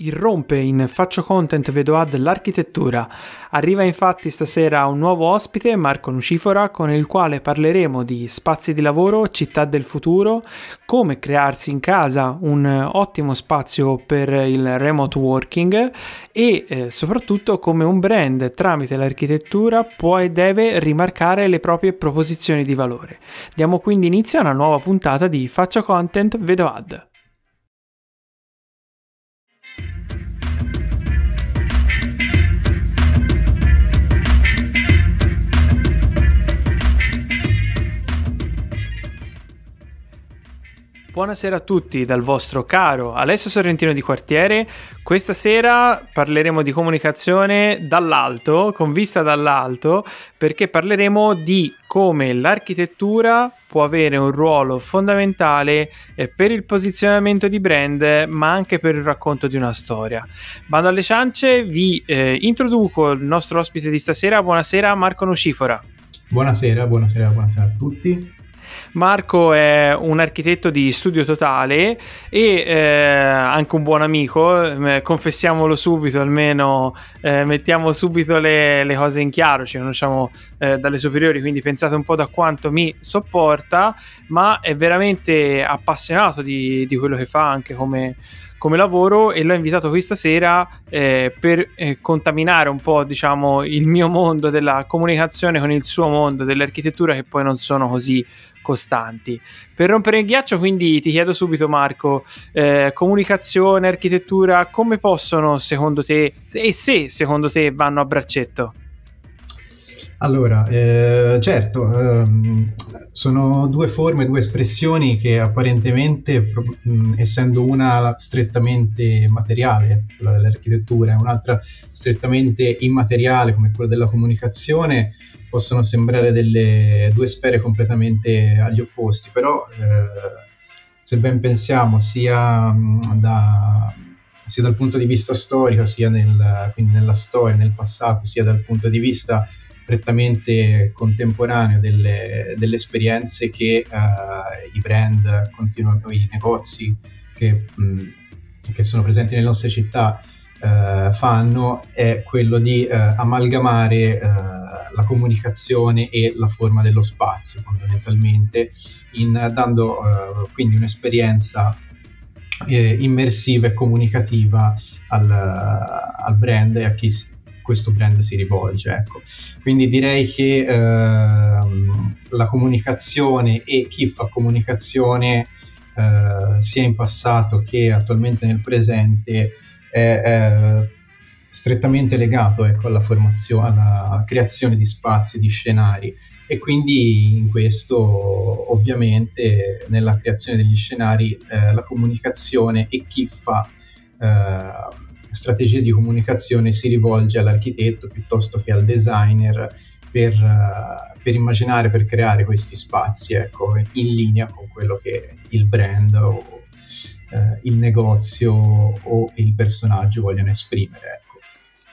irrompe in Faccio Content Vedo Ad l'architettura. Arriva infatti stasera un nuovo ospite, Marco Nucifora, con il quale parleremo di spazi di lavoro, città del futuro, come crearsi in casa un ottimo spazio per il remote working e eh, soprattutto come un brand tramite l'architettura può e deve rimarcare le proprie proposizioni di valore. Diamo quindi inizio a una nuova puntata di Faccio Content Vedo Ad. Buonasera a tutti dal vostro caro Alessio Sorrentino di Quartiere. Questa sera parleremo di comunicazione dall'alto, con vista dall'alto, perché parleremo di come l'architettura può avere un ruolo fondamentale eh, per il posizionamento di brand, ma anche per il racconto di una storia. Bando alle ciance, vi eh, introduco il nostro ospite di stasera. Buonasera Marco Nucifora. Buonasera, buonasera, buonasera a tutti. Marco è un architetto di studio totale e eh, anche un buon amico, eh, confessiamolo subito, almeno eh, mettiamo subito le, le, cose in chiaro, ci conosciamo eh, dalle superiori, quindi pensate un po' da quanto mi sopporta, ma è veramente appassionato di, di quello che fa anche come come lavoro e l'ho invitato questa sera eh, per eh, contaminare un po' diciamo il mio mondo della comunicazione con il suo mondo dell'architettura che poi non sono così costanti. Per rompere il ghiaccio quindi ti chiedo subito Marco, eh, comunicazione, architettura, come possono secondo te e se secondo te vanno a braccetto? Allora, eh, certo, ehm, sono due forme, due espressioni che apparentemente, mh, essendo una strettamente materiale, quella dell'architettura, e un'altra strettamente immateriale, come quella della comunicazione, possono sembrare delle due sfere completamente agli opposti, però eh, se ben pensiamo sia, da, sia, dal punto di vista storico, sia nel, nella storia, nel passato, sia dal punto di vista prettamente contemporaneo delle, delle esperienze che uh, i brand continuano, i negozi che, mh, che, sono presenti nelle nostre città uh, fanno è quello di uh, amalgamare la comunicazione e la forma dello spazio fondamentalmente in, dando quindi un'esperienza immersiva e comunicativa al, al brand e a chi questo brand si rivolge. Ecco. Quindi direi che ehm, la comunicazione e chi fa comunicazione eh, sia in passato che attualmente nel presente è, è strettamente legato ecco, alla alla creazione di spazi, di scenari e quindi in questo ovviamente nella creazione degli scenari eh, la comunicazione e chi fa eh, strategie di comunicazione si rivolge all'architetto piuttosto che al designer per, uh, per immaginare, per creare questi spazi ecco, in linea con quello che il brand o uh, il negozio o il personaggio vogliono esprimere.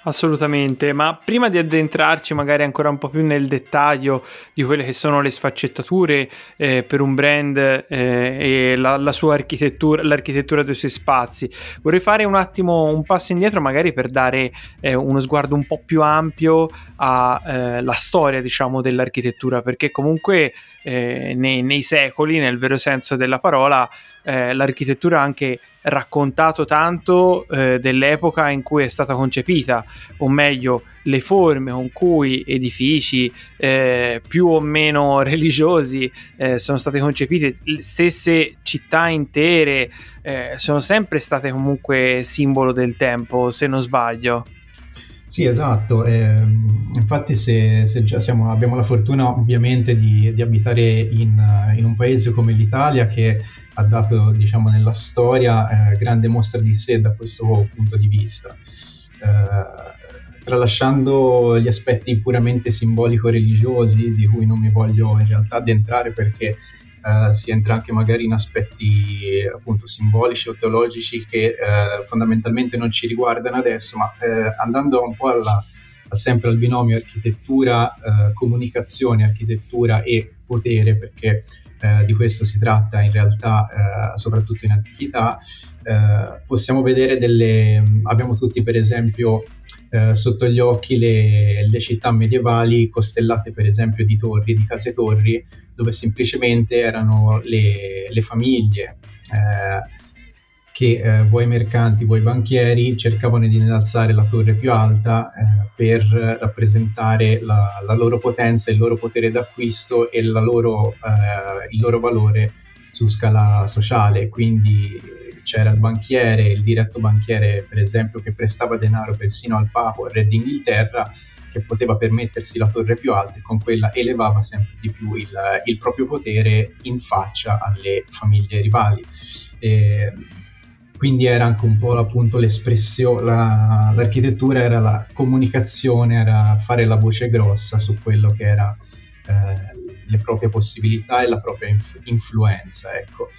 Assolutamente, ma prima di addentrarci magari ancora un po' più nel dettaglio di quelle che sono le sfaccettature eh, per un brand eh, e la, la, sua architettura, l'architettura dei suoi spazi, vorrei fare un attimo un passo indietro magari per dare eh, uno sguardo un po' più ampio alla eh, storia diciamo dell'architettura, perché comunque eh, nei, nei secoli, nel vero senso della parola, eh, l'architettura ha anche raccontato tanto eh, dell'epoca in cui è stata concepita, o meglio, le forme con cui edifici eh, più o meno religiosi eh, sono state concepite, le stesse città intere eh, sono sempre state comunque simbolo del tempo, se non sbaglio. Sì, esatto. Eh, infatti, se, se siamo, abbiamo la fortuna ovviamente di, di abitare in, in, un paese come l'Italia che ha dato, diciamo, nella storia eh, grande mostra di sé da questo punto di vista. Eh, tralasciando gli aspetti puramente simbolico-religiosi, di cui non mi voglio in realtà addentrare perché eh, si entra anche magari in aspetti appunto simbolici o teologici che eh, fondamentalmente non ci riguardano adesso, ma eh, andando un po' alla, sempre al binomio architettura, eh, comunicazione, architettura e potere, perché eh, di questo si tratta in realtà eh, soprattutto in antichità, eh, possiamo vedere delle, abbiamo tutti per esempio eh, sotto gli occhi le, le, città medievali costellate per esempio di torri, di case torri, dove semplicemente erano le, le famiglie eh, che eh, vuoi mercanti, vuoi banchieri cercavano di innalzare la torre più alta eh, per rappresentare la, la, loro potenza, il loro potere d'acquisto e loro, eh, il loro valore su scala sociale. Quindi c'era il banchiere, il diretto banchiere per esempio che prestava denaro persino al Papa al Re d'Inghilterra che poteva permettersi la torre più alta e con quella elevava sempre di più il, il proprio potere in faccia alle famiglie rivali. E, quindi era anche un po' appunto l'espressione, la, l'architettura era la comunicazione, era fare la voce grossa su quello che era eh, le proprie possibilità e la propria inf- influenza, ecco.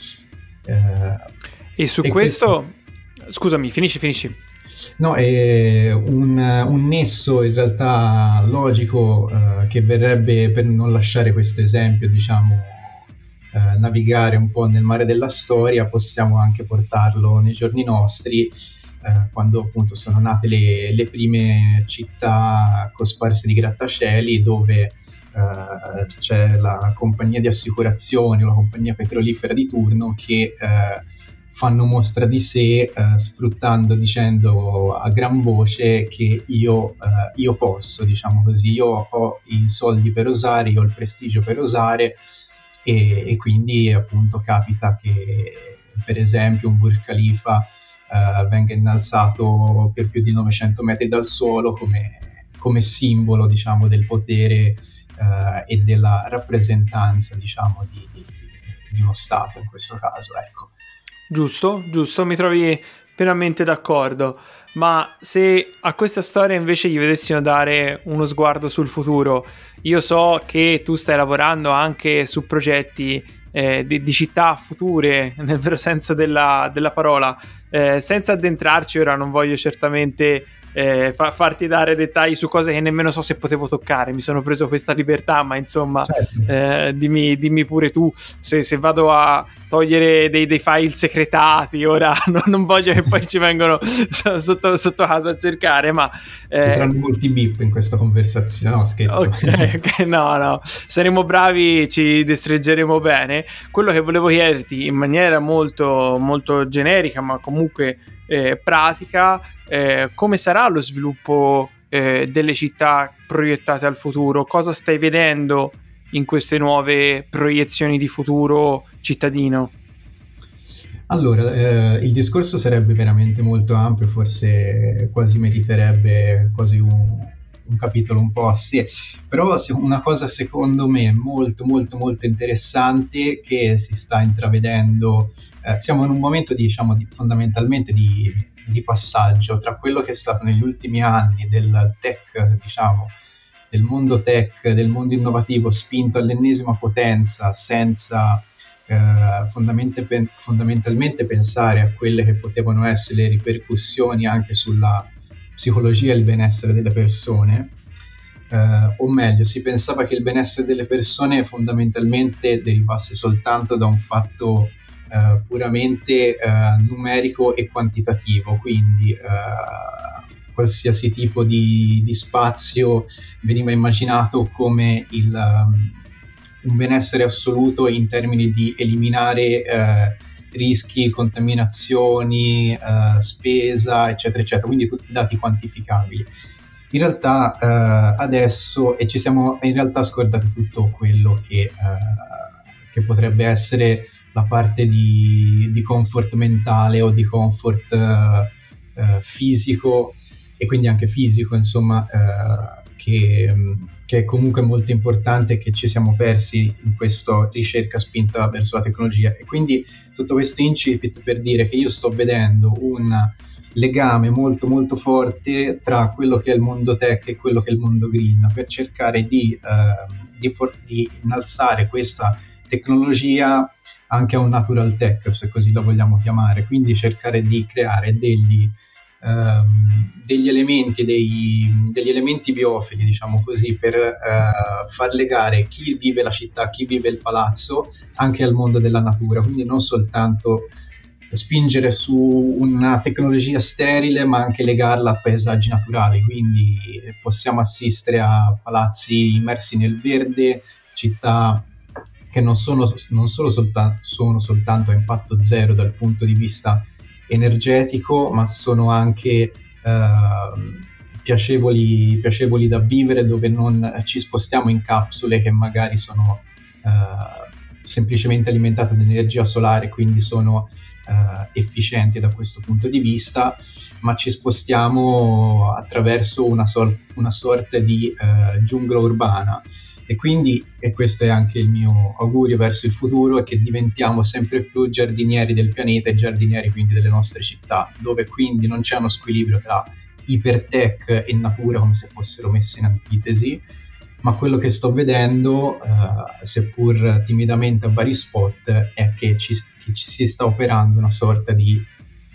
Eh, e su e questo, questo, scusami, finisci, finisci. No, è un, un nesso in realtà logico eh, che verrebbe, per non lasciare questo esempio, diciamo, eh, navigare un po' nel mare della storia, possiamo anche portarlo nei giorni nostri, eh, quando appunto sono nate le, le, prime città cosparse di grattacieli dove eh, c'è la compagnia di assicurazioni la compagnia petrolifera di turno che eh, fanno mostra di sé eh, sfruttando, dicendo a gran voce che io, eh, io, posso, diciamo così, io ho i soldi per osare, io ho il prestigio per osare, e, e quindi appunto capita che per esempio un Burj Khalifa uh, venga innalzato per più di 900 metri dal suolo come, come simbolo diciamo del potere uh, e della rappresentanza diciamo di, di, di, uno Stato in questo caso ecco. Giusto, giusto, mi trovi pienamente d'accordo ma se a questa storia invece gli vedessimo dare uno sguardo sul futuro, io so che tu stai lavorando anche su progetti eh, di, di, città future, nel vero senso della, della parola, eh, senza addentrarci ora non voglio certamente eh, fa- farti dare dettagli su cose che nemmeno so se potevo toccare. Mi sono preso questa libertà, ma insomma, certo. eh, dimmi, dimmi, pure tu se, se vado a togliere dei, dei, file secretati. Ora non, non voglio che poi ci vengano sotto, sotto, casa a cercare. Ma eh... ci saranno molti bip in questa conversazione. No, scherzo. Okay, okay, no, no, saremo bravi, ci destreggeremo bene. Quello che volevo chiederti in maniera molto, molto generica, ma comunque eh, pratica, eh, come sarà lo sviluppo eh, delle città proiettate al futuro? Cosa stai vedendo in queste nuove proiezioni di futuro cittadino? Allora, eh, il discorso sarebbe veramente molto ampio, forse quasi meriterebbe quasi un, un capitolo un po' a sé, però una cosa secondo me molto molto molto interessante che si sta intravedendo, eh, siamo in un momento diciamo di, fondamentalmente di, di, passaggio tra quello che è stato negli ultimi anni del tech, diciamo, del mondo tech, del mondo innovativo spinto all'ennesima potenza senza eh, fondamentalmente, fondamentalmente pensare a quelle che potevano essere le ripercussioni anche sulla psicologia e il benessere delle persone, eh, o meglio, si pensava che il benessere delle persone fondamentalmente derivasse soltanto da un fatto eh, puramente eh, numerico e quantitativo, quindi eh, qualsiasi tipo di, di, spazio veniva immaginato come il, um, un benessere assoluto in termini di eliminare eh, rischi, contaminazioni, eh, spesa, eccetera, eccetera, quindi tutti dati quantificabili. In realtà eh, adesso, e ci siamo in realtà scordati tutto quello che, eh, che potrebbe essere la parte di, di, comfort mentale o di comfort eh, fisico e quindi anche fisico, insomma, eh, che, che, è comunque molto importante che ci siamo persi in questa ricerca spinta verso la tecnologia. E quindi tutto questo incipit per dire che io sto vedendo un legame molto molto forte tra quello che è il mondo tech e quello che è il mondo green per cercare di, eh, di, di innalzare questa tecnologia anche a un natural tech, se così la vogliamo chiamare, quindi cercare di creare degli ehm, degli elementi, dei, degli elementi biofili, diciamo così, per eh, far legare chi vive la città, chi vive il palazzo, anche al mondo della natura, quindi non soltanto spingere su una tecnologia sterile ma anche legarla a paesaggi naturali, quindi possiamo assistere a palazzi immersi nel verde, città che non sono, non solo solta- sono soltanto a impatto zero dal punto di vista energetico, ma sono anche eh, piacevoli, piacevoli, da vivere dove non ci spostiamo in capsule che magari sono eh, semplicemente alimentate da energia solare, quindi sono eh, efficienti da questo punto di vista, ma ci spostiamo attraverso una, sor- una sorta di eh, giungla urbana e quindi, e questo è anche il mio augurio verso il futuro, è che diventiamo sempre più giardinieri del pianeta e giardinieri quindi delle nostre città, dove quindi non c'è uno squilibrio tra ipertech e natura come se fossero messe in antitesi, ma quello che sto vedendo, uh, seppur timidamente a vari spot, è che ci, che ci si sta operando una sorta di,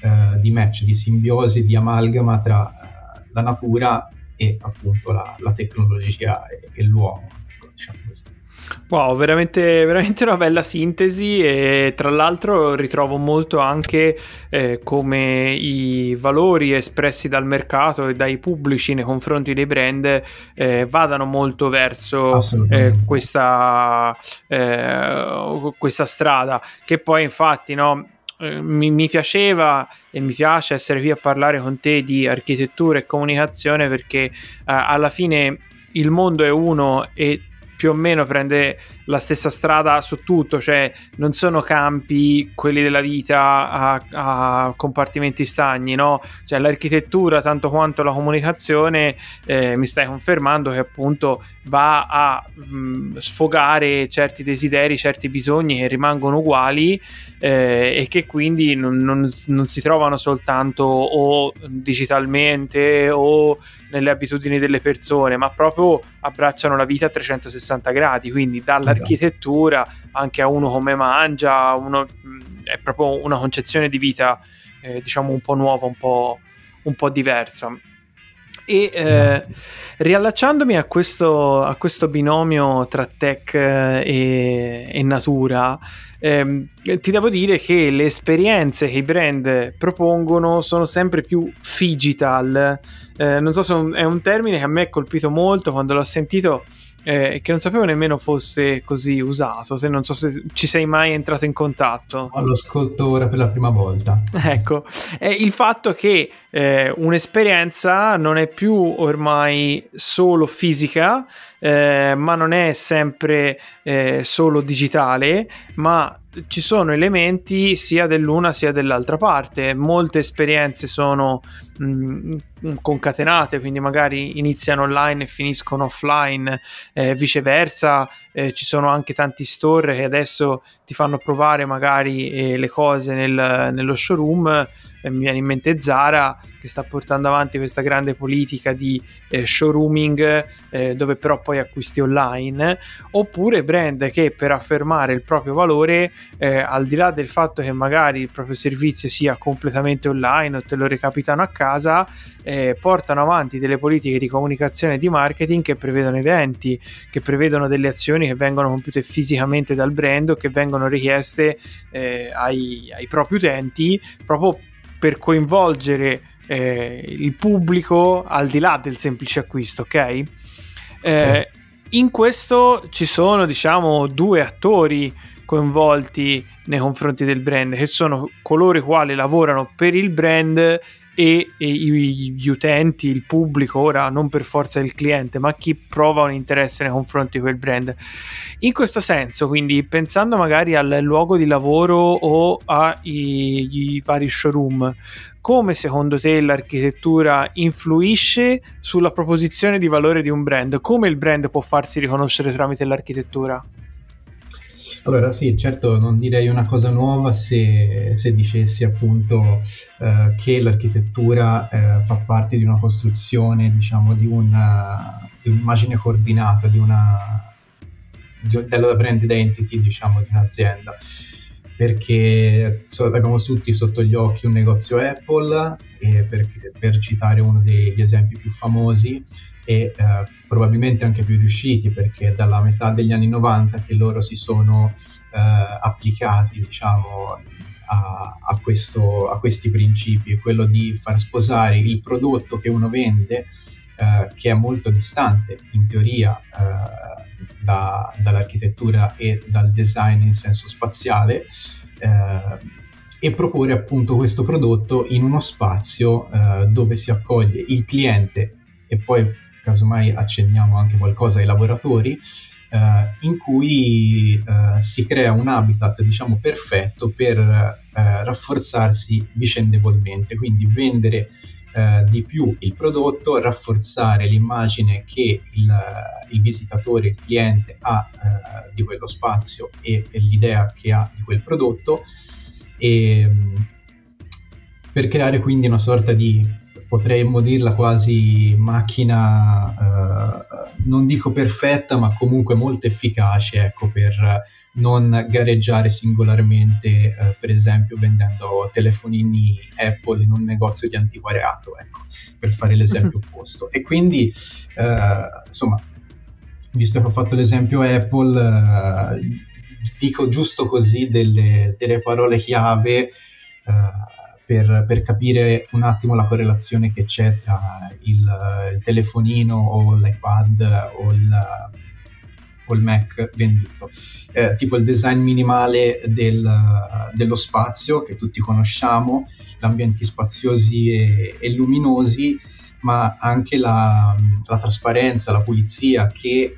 uh, di, match, di simbiosi, di amalgama tra uh, la natura e appunto la, la tecnologia e, e l'uomo diciamo così. Wow, veramente, veramente, una bella sintesi e tra l'altro ritrovo molto anche eh, come i valori espressi dal mercato e dai pubblici nei confronti dei brand eh, vadano molto verso eh, questa, eh, questa strada che poi infatti no, eh, mi, mi, piaceva e mi piace essere qui a parlare con te di architettura e comunicazione perché eh, alla fine il mondo è uno e più o meno prende la stessa strada su tutto, cioè non sono campi quelli della vita a, a compartimenti stagni, no? Cioè l'architettura tanto quanto la comunicazione eh, mi stai confermando che appunto va a mh, sfogare certi desideri, certi bisogni che rimangono uguali eh, e che quindi non, non, non si trovano soltanto o digitalmente o nelle abitudini delle persone, ma proprio abbracciano la vita a 360 gradi, quindi dalla dall'architettura anche a uno come mangia, uno, è proprio una concezione di vita eh, diciamo un po' nuova, un po', un po diversa. E eh, esatto. riallacciandomi a questo, a questo, binomio tra tech eh, e, e natura, ehm, ti devo dire che le esperienze che i brand propongono sono sempre più digital. Eh, non so se è un termine che a me ha colpito molto quando l'ho sentito eh, che non sapevo nemmeno fosse così usato. Se non so se ci sei mai entrato in contatto. Lo ascolto ora per la prima volta. Ecco, è il fatto che eh, un'esperienza non è più ormai solo fisica, eh, ma non è sempre eh, solo digitale, ma ci sono elementi sia dell'una sia dell'altra parte. Molte esperienze sono mh, mm, concatenate, quindi magari iniziano online e finiscono offline, eh, viceversa. Eh, ci sono anche tanti store che adesso ti fanno provare magari eh, le cose nel, nello showroom eh, mi viene in mente Zara che sta portando avanti questa grande politica di eh, showrooming eh, dove però poi acquisti online oppure brand che per affermare il proprio valore eh, al di là del fatto che magari il proprio servizio sia completamente online o te lo recapitano a casa eh, portano avanti delle politiche di comunicazione e di marketing che prevedono eventi che prevedono delle azioni che vengono compiute fisicamente dal brand o che vengono richieste eh, ai, ai propri utenti proprio per coinvolgere eh, il pubblico al di là del semplice acquisto, ok? Eh, in questo ci sono, diciamo, due attori coinvolti nei confronti del brand, che sono coloro i quali lavorano per il brand e, e gli utenti, il pubblico, ora non per forza il cliente, ma chi prova un interesse nei confronti di quel brand. In questo senso, quindi pensando magari al luogo di lavoro o ai vari showroom, come secondo te l'architettura influisce sulla proposizione di valore di un brand? Come il brand può farsi riconoscere tramite l'architettura? Allora sì, certo non direi una cosa nuova se, se dicessi appunto eh, che l'architettura eh, fa parte di una costruzione, diciamo, di, una, di un'immagine coordinata, di una, di, della brand identity, diciamo, di un'azienda. perché abbiamo tutti sotto gli occhi un negozio Apple, per, per, citare uno degli esempi più famosi e eh, probabilmente anche più riusciti perché è dalla metà degli anni 90 che loro si sono eh, applicati diciamo, a, a, questo, a, questi principi, quello di far sposare il prodotto che uno vende eh, che è molto distante in teoria eh, da, dall'architettura e dal design in senso spaziale eh, e proporre appunto questo prodotto in uno spazio eh, dove si accoglie il cliente e poi casomai accenniamo anche qualcosa ai lavoratori eh, in cui eh, si crea un habitat diciamo perfetto per eh, rafforzarsi vicendevolmente. Quindi vendere eh, di più il prodotto, rafforzare l'immagine che il, il visitatore, il cliente ha eh, di quello spazio e, e, l'idea che ha di quel prodotto. E, per creare quindi una sorta di potremmo dirla quasi macchina, eh, non dico perfetta, ma comunque molto efficace ecco, per non gareggiare singolarmente, eh, per esempio vendendo telefonini Apple in un negozio di antiquariato, ecco, per fare l'esempio uh-huh. opposto. E quindi, eh, insomma, visto che ho fatto l'esempio Apple, eh, dico giusto così delle, delle parole chiave eh, per, per, capire un attimo la correlazione che c'è tra il, il telefonino o l'iPad o il, o il Mac venduto. Eh, tipo il design minimale del, dello spazio che tutti conosciamo, gli ambienti spaziosi e, e luminosi, ma anche la, la, trasparenza, la pulizia che eh,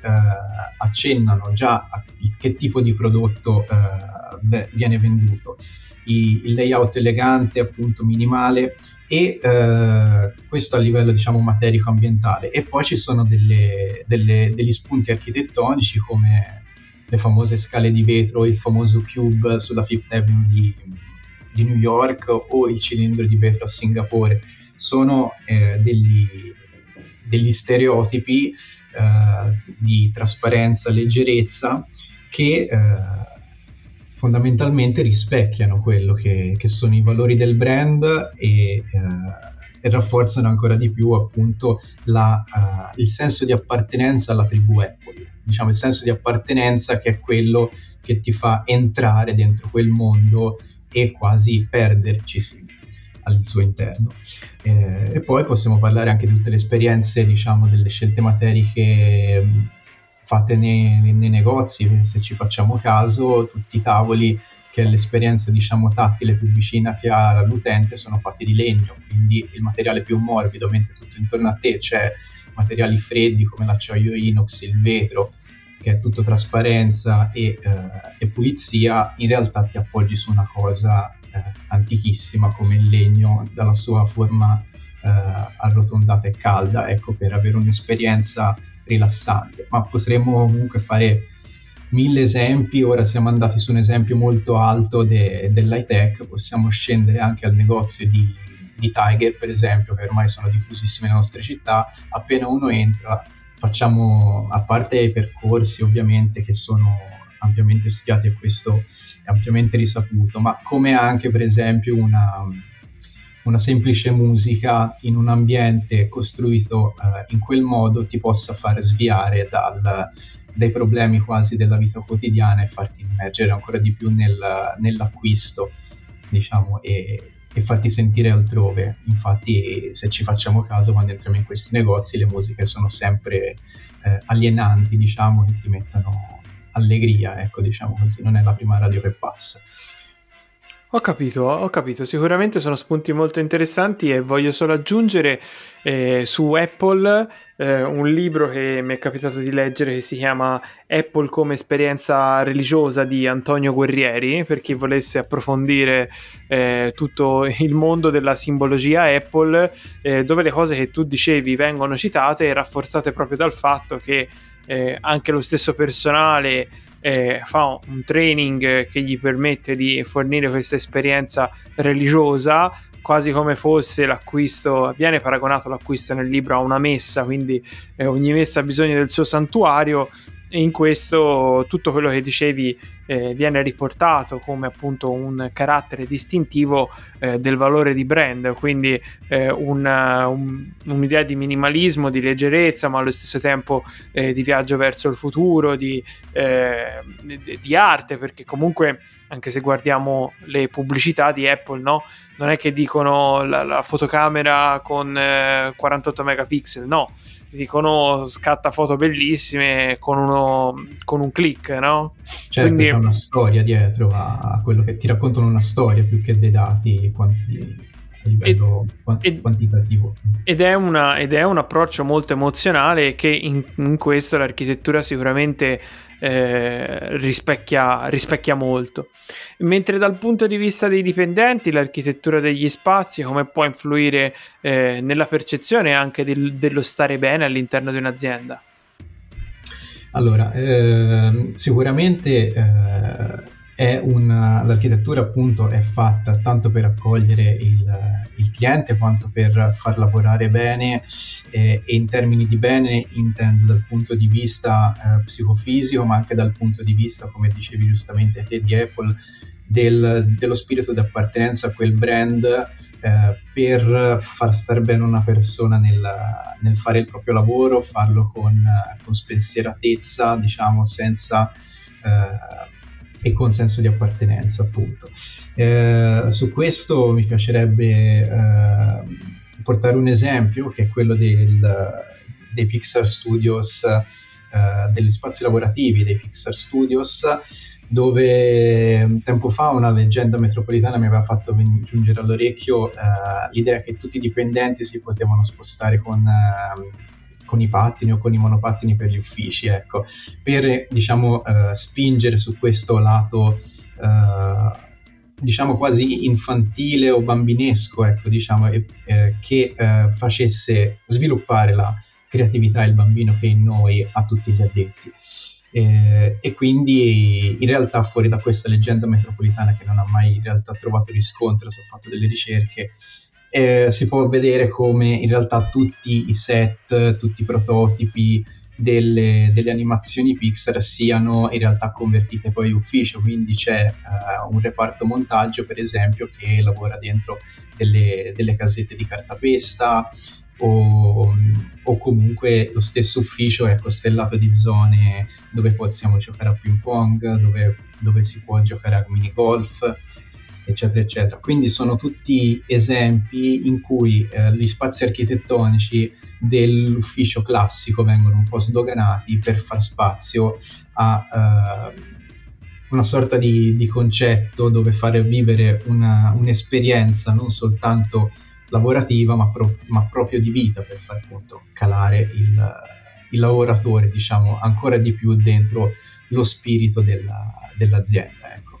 accennano già a che tipo di prodotto eh, viene venduto il layout elegante, appunto minimale e eh, questo a livello diciamo materico ambientale. E poi ci sono delle, delle, degli spunti architettonici come le famose scale di vetro, il famoso cube sulla Fifth Avenue di, di New York o il cilindro di vetro a Singapore. Sono eh, degli, degli, stereotipi eh, di trasparenza, leggerezza che eh, fondamentalmente rispecchiano quello che, che, sono i valori del brand e, eh, e rafforzano ancora di più appunto la, uh, il senso di appartenenza alla tribù Apple, diciamo il senso di appartenenza che è quello che ti fa entrare dentro quel mondo e quasi perderci al suo interno. Eh, e poi possiamo parlare anche di tutte le esperienze, diciamo, delle scelte materiche fatte nei, nei, negozi, se ci facciamo caso, tutti i tavoli che è l'esperienza diciamo tattile più vicina che ha l'utente sono fatti di legno, quindi il materiale più morbido, mentre tutto intorno a te c'è materiali freddi come l'acciaio inox, il vetro, che è tutto trasparenza e, eh, e pulizia, in realtà ti appoggi su una cosa eh, antichissima come il legno dalla sua forma eh, arrotondata e calda, ecco, per avere un'esperienza rilassante, ma potremmo comunque fare mille esempi, ora siamo andati su un esempio molto alto de, dell'high tech, possiamo scendere anche al negozio di, di Tiger per esempio, che ormai sono diffusissime nelle nostre città, appena uno entra facciamo, a parte i percorsi ovviamente che sono ampiamente studiati e questo è ampiamente risaputo, ma come anche per esempio una una semplice musica in un ambiente costruito eh, in quel modo ti possa far sviare dal, dai problemi quasi della vita quotidiana e farti immergere ancora di più nel, nell'acquisto, diciamo, e, e, farti sentire altrove. Infatti, se ci facciamo caso, quando entriamo in questi negozi, le musiche sono sempre eh, alienanti, diciamo, che ti mettono allegria, ecco, diciamo così, non è la prima radio che passa. Ho capito, ho capito, sicuramente sono spunti molto interessanti e voglio solo aggiungere eh, su Apple eh, un libro che mi è capitato di leggere che si chiama Apple come esperienza religiosa di Antonio Guerrieri, per chi volesse approfondire eh, tutto il mondo della simbologia Apple, eh, dove le cose che tu dicevi vengono citate e rafforzate proprio dal fatto che eh, anche lo stesso personale eh, fa un training che gli permette di fornire questa esperienza religiosa quasi come fosse l'acquisto, viene paragonato l'acquisto nel libro a una messa, quindi eh, ogni messa ha bisogno del suo santuario in questo tutto quello che dicevi eh, viene riportato come appunto un carattere distintivo eh, del valore di brand, quindi eh, una, un, un'idea di minimalismo, di leggerezza, ma allo stesso tempo eh, di viaggio verso il futuro, di, eh, di, arte, perché comunque anche se guardiamo le pubblicità di Apple, no? non è che dicono la, la fotocamera con 48 eh, megapixel, no dicono scatta foto bellissime con, uno, con un click, no? Certo, Quindi... c'è una storia dietro a quello che ti raccontano una storia più che dei dati quanti, a livello ed, quantitativo. Ed è, una, ed è, un approccio molto emozionale che in, in questo l'architettura sicuramente eh, rispecchia, rispecchia, molto. Mentre dal punto di vista dei dipendenti, l'architettura degli spazi, come può influire eh, nella percezione anche del, dello stare bene all'interno di un'azienda? Allora, eh, sicuramente una, l'architettura appunto è fatta tanto per accogliere il, il cliente quanto per far lavorare bene eh, e in termini di bene intendo dal punto di vista eh, psicofisico ma anche dal punto di vista come dicevi giustamente te di Apple del, dello spirito di appartenenza a quel brand eh, per far stare bene una persona nel, nel, fare il proprio lavoro, farlo con, con spensieratezza, diciamo, senza eh, e con senso di appartenenza, appunto. Eh, su questo mi piacerebbe eh, portare un esempio che è quello del, dei Pixar Studios, eh, degli spazi lavorativi dei Pixar Studios, dove tempo fa una leggenda metropolitana mi aveva fatto giungere all'orecchio eh, l'idea che tutti i dipendenti si potevano spostare con eh, con i pattini o con i monopattini per gli uffici, ecco, per diciamo uh, spingere su questo lato uh, diciamo quasi infantile o bambinesco, ecco, diciamo, eh, che uh, facesse sviluppare la creatività del bambino che è in noi a tutti gli addetti. Eh, e quindi in realtà fuori da questa leggenda metropolitana che non ha mai in realtà trovato riscontro se ho fatto delle ricerche eh, si può vedere come in realtà tutti i set, tutti i prototipi delle, delle, animazioni Pixar siano in realtà convertite poi ufficio, quindi c'è uh, un reparto montaggio per esempio che lavora dentro delle, delle casette di cartapesta o, o, comunque lo stesso ufficio è costellato di zone dove possiamo giocare a ping pong, dove, dove si può giocare a mini golf eccetera, eccetera. Quindi sono tutti esempi in cui eh, gli spazi architettonici dell'ufficio classico vengono un po' sdoganati per far spazio a eh, una sorta di, di, concetto dove fare vivere una, un'esperienza non soltanto lavorativa ma, pro, ma, proprio di vita per far appunto calare il, il lavoratore diciamo ancora di più dentro lo spirito della, dell'azienda. Ecco.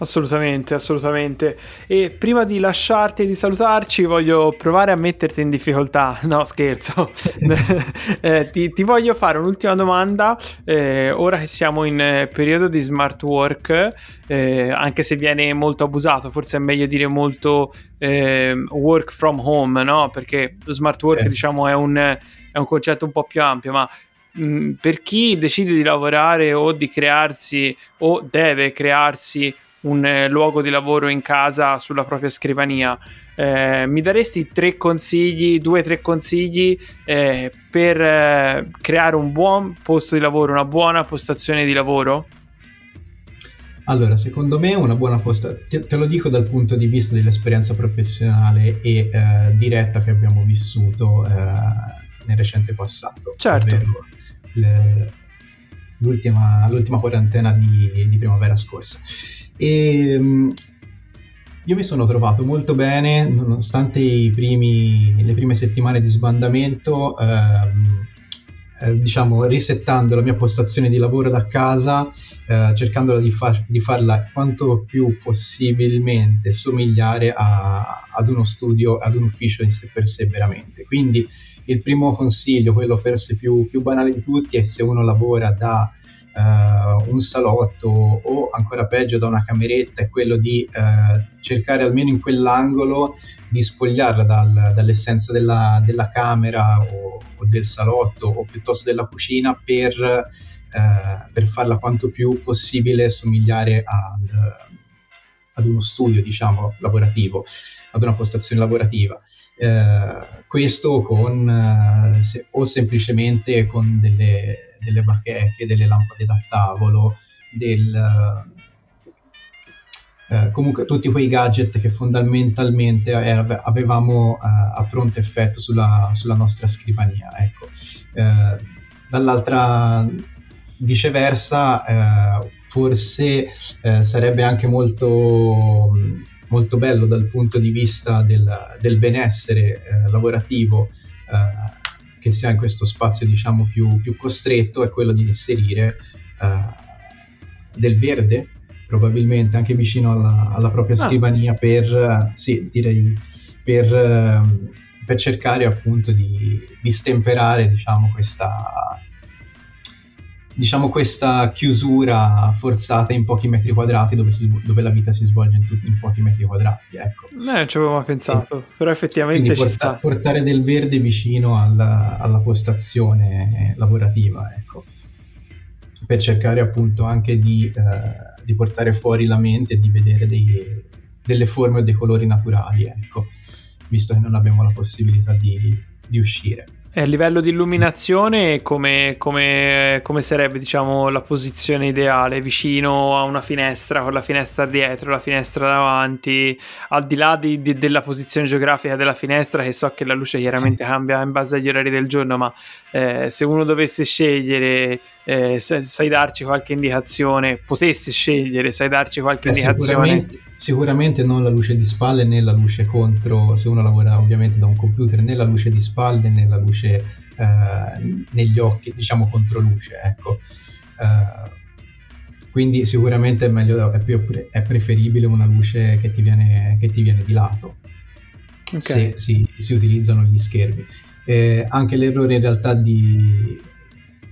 Assolutamente, assolutamente. E prima di lasciarti e di salutarci, voglio provare a metterti in difficoltà. No, scherzo. eh, ti, ti, voglio fare un'ultima domanda. Eh, ora che siamo in eh, periodo di smart work, eh, anche se viene molto abusato, forse è meglio dire molto ehm, work from home, no? Perché lo smart work, certo. diciamo, è un, è un concetto un po' più ampio, ma mh, per chi decide di lavorare o di crearsi o deve crearsi un eh, luogo di lavoro in casa sulla propria scrivania. Eh, mi daresti tre consigli, due o tre consigli eh, per eh, creare un buon posto di lavoro, una buona postazione di lavoro? Allora, secondo me una buona postazione, te, te, lo dico dal punto di vista dell'esperienza professionale e eh, diretta che abbiamo vissuto eh, nel recente passato. Certo. Le, l'ultima, l'ultima quarantena di, di primavera scorsa. E ehm, io mi sono trovato molto bene, nonostante primi, le prime settimane di sbandamento, ehm, eh, diciamo risettando la mia postazione di lavoro da casa, eh, cercando di, far, di, farla quanto più possibilmente somigliare a, ad uno studio, ad un ufficio in sé per sé veramente. Quindi il primo consiglio, quello forse più, più banale di tutti, è se uno lavora da uh, un salotto o ancora peggio da una cameretta è quello di uh, cercare almeno in quell'angolo di spogliarla dal, dall'essenza della, della camera o, o, del salotto o piuttosto della cucina per eh, per farla quanto più possibile somigliare ad, ad uno studio, diciamo, lavorativo, ad una postazione lavorativa. Eh, questo con eh, se, o semplicemente con delle, delle bacheche, delle lampade da tavolo, del, eh, comunque tutti quei gadget che fondamentalmente avevamo eh, a pronto effetto sulla, sulla nostra scrivania. Ecco. Eh, dall'altra viceversa forse sarebbe anche molto molto bello dal punto di vista del, del benessere eh, lavorativo eh, che si ha in questo spazio diciamo più, più costretto è quello di inserire eh, del verde probabilmente anche vicino alla, alla propria ah. scrivania per, sì, direi, per, ehm, per cercare appunto di, di stemperare diciamo questa diciamo, questa chiusura forzata in pochi metri quadrati dove, si, dove la vita si svolge in, tutti, in pochi metri quadrati. Ecco. Eh, ci avevo mai pensato, e, però effettivamente ci porta, portare del verde vicino alla, alla postazione lavorativa, ecco, per cercare appunto anche di, eh, di, portare fuori la mente e di vedere dei, delle forme o dei colori naturali, ecco, visto che non abbiamo la possibilità di, di uscire. E a livello di illuminazione, come, come, come, sarebbe diciamo, la posizione ideale? Vicino a una finestra, con la finestra dietro, la finestra davanti, al di là di, di, della posizione geografica della finestra, che so che la luce chiaramente cambia in base agli orari del giorno, ma eh, se uno dovesse scegliere, eh, sai darci qualche indicazione, potesse scegliere, sai darci qualche eh, indicazione? Sicuramente, sicuramente non la luce di spalle né la luce contro, se uno lavora ovviamente da un computer, né la luce di spalle né la luce eh, negli occhi, diciamo controluce, ecco. Eh, quindi sicuramente è, meglio, è, più, è, preferibile una luce che ti viene, che ti viene di lato okay. se si, si, utilizzano gli schermi. Eh, anche l'errore in realtà di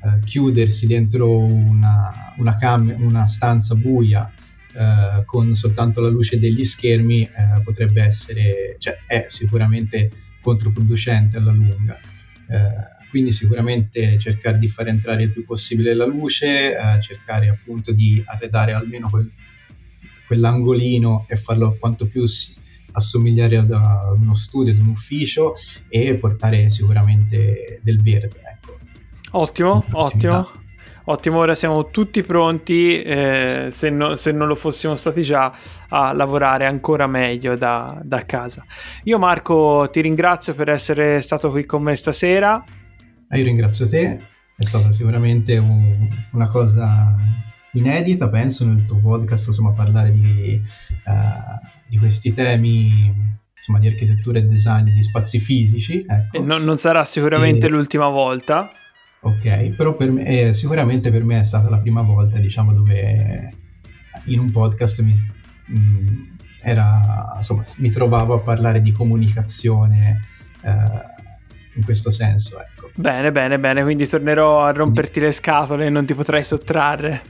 eh, chiudersi dentro una, una, cam- una stanza buia eh, con soltanto la luce degli schermi eh, potrebbe essere, cioè è sicuramente controproducente alla lunga. Eh, quindi sicuramente cercare di far entrare il più possibile la luce, eh, cercare appunto di arredare almeno quel, quell'angolino e farlo quanto più si, assomigliare ad, ad, uno studio, ad un ufficio e portare sicuramente del verde. Ecco, ottimo, ottimo. Ottimo, ora siamo tutti pronti, eh, se, no, se, non lo fossimo stati già, a lavorare ancora meglio da, da, casa. Io Marco ti ringrazio per essere stato qui con me stasera. Io ringrazio te, è stata sicuramente un, una cosa inedita, penso, nel tuo podcast, insomma, parlare di, uh, di questi temi insomma, di architettura e design di spazi fisici. Ecco. Non, non, sarà sicuramente e... l'ultima volta. Ok, però per me, eh, sicuramente per me è stata la prima volta, diciamo, dove in un podcast mi, mh, mm, era, insomma, mi trovavo a parlare di comunicazione eh, in questo senso. Ecco. Bene, bene, bene, quindi tornerò a romperti quindi... le scatole e non ti potrai sottrarre.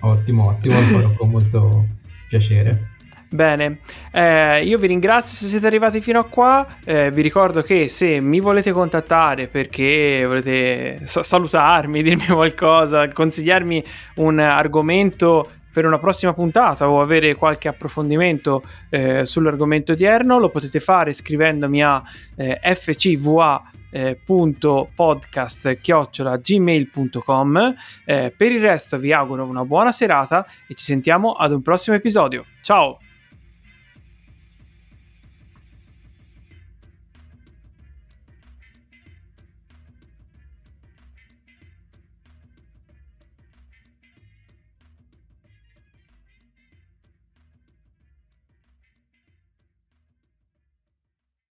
Ottimo, ottimo, lo farò con molto piacere. Bene, eh, io vi ringrazio se siete arrivati fino a qua, eh, vi ricordo che se mi volete contattare perché volete salutarmi, dirmi qualcosa, consigliarmi un argomento per una prossima puntata o avere qualche approfondimento eh, sull'argomento odierno, lo potete fare scrivendomi a eh, fcva eh, eh, per il resto vi auguro una buona serata e ci sentiamo ad un prossimo episodio. Ciao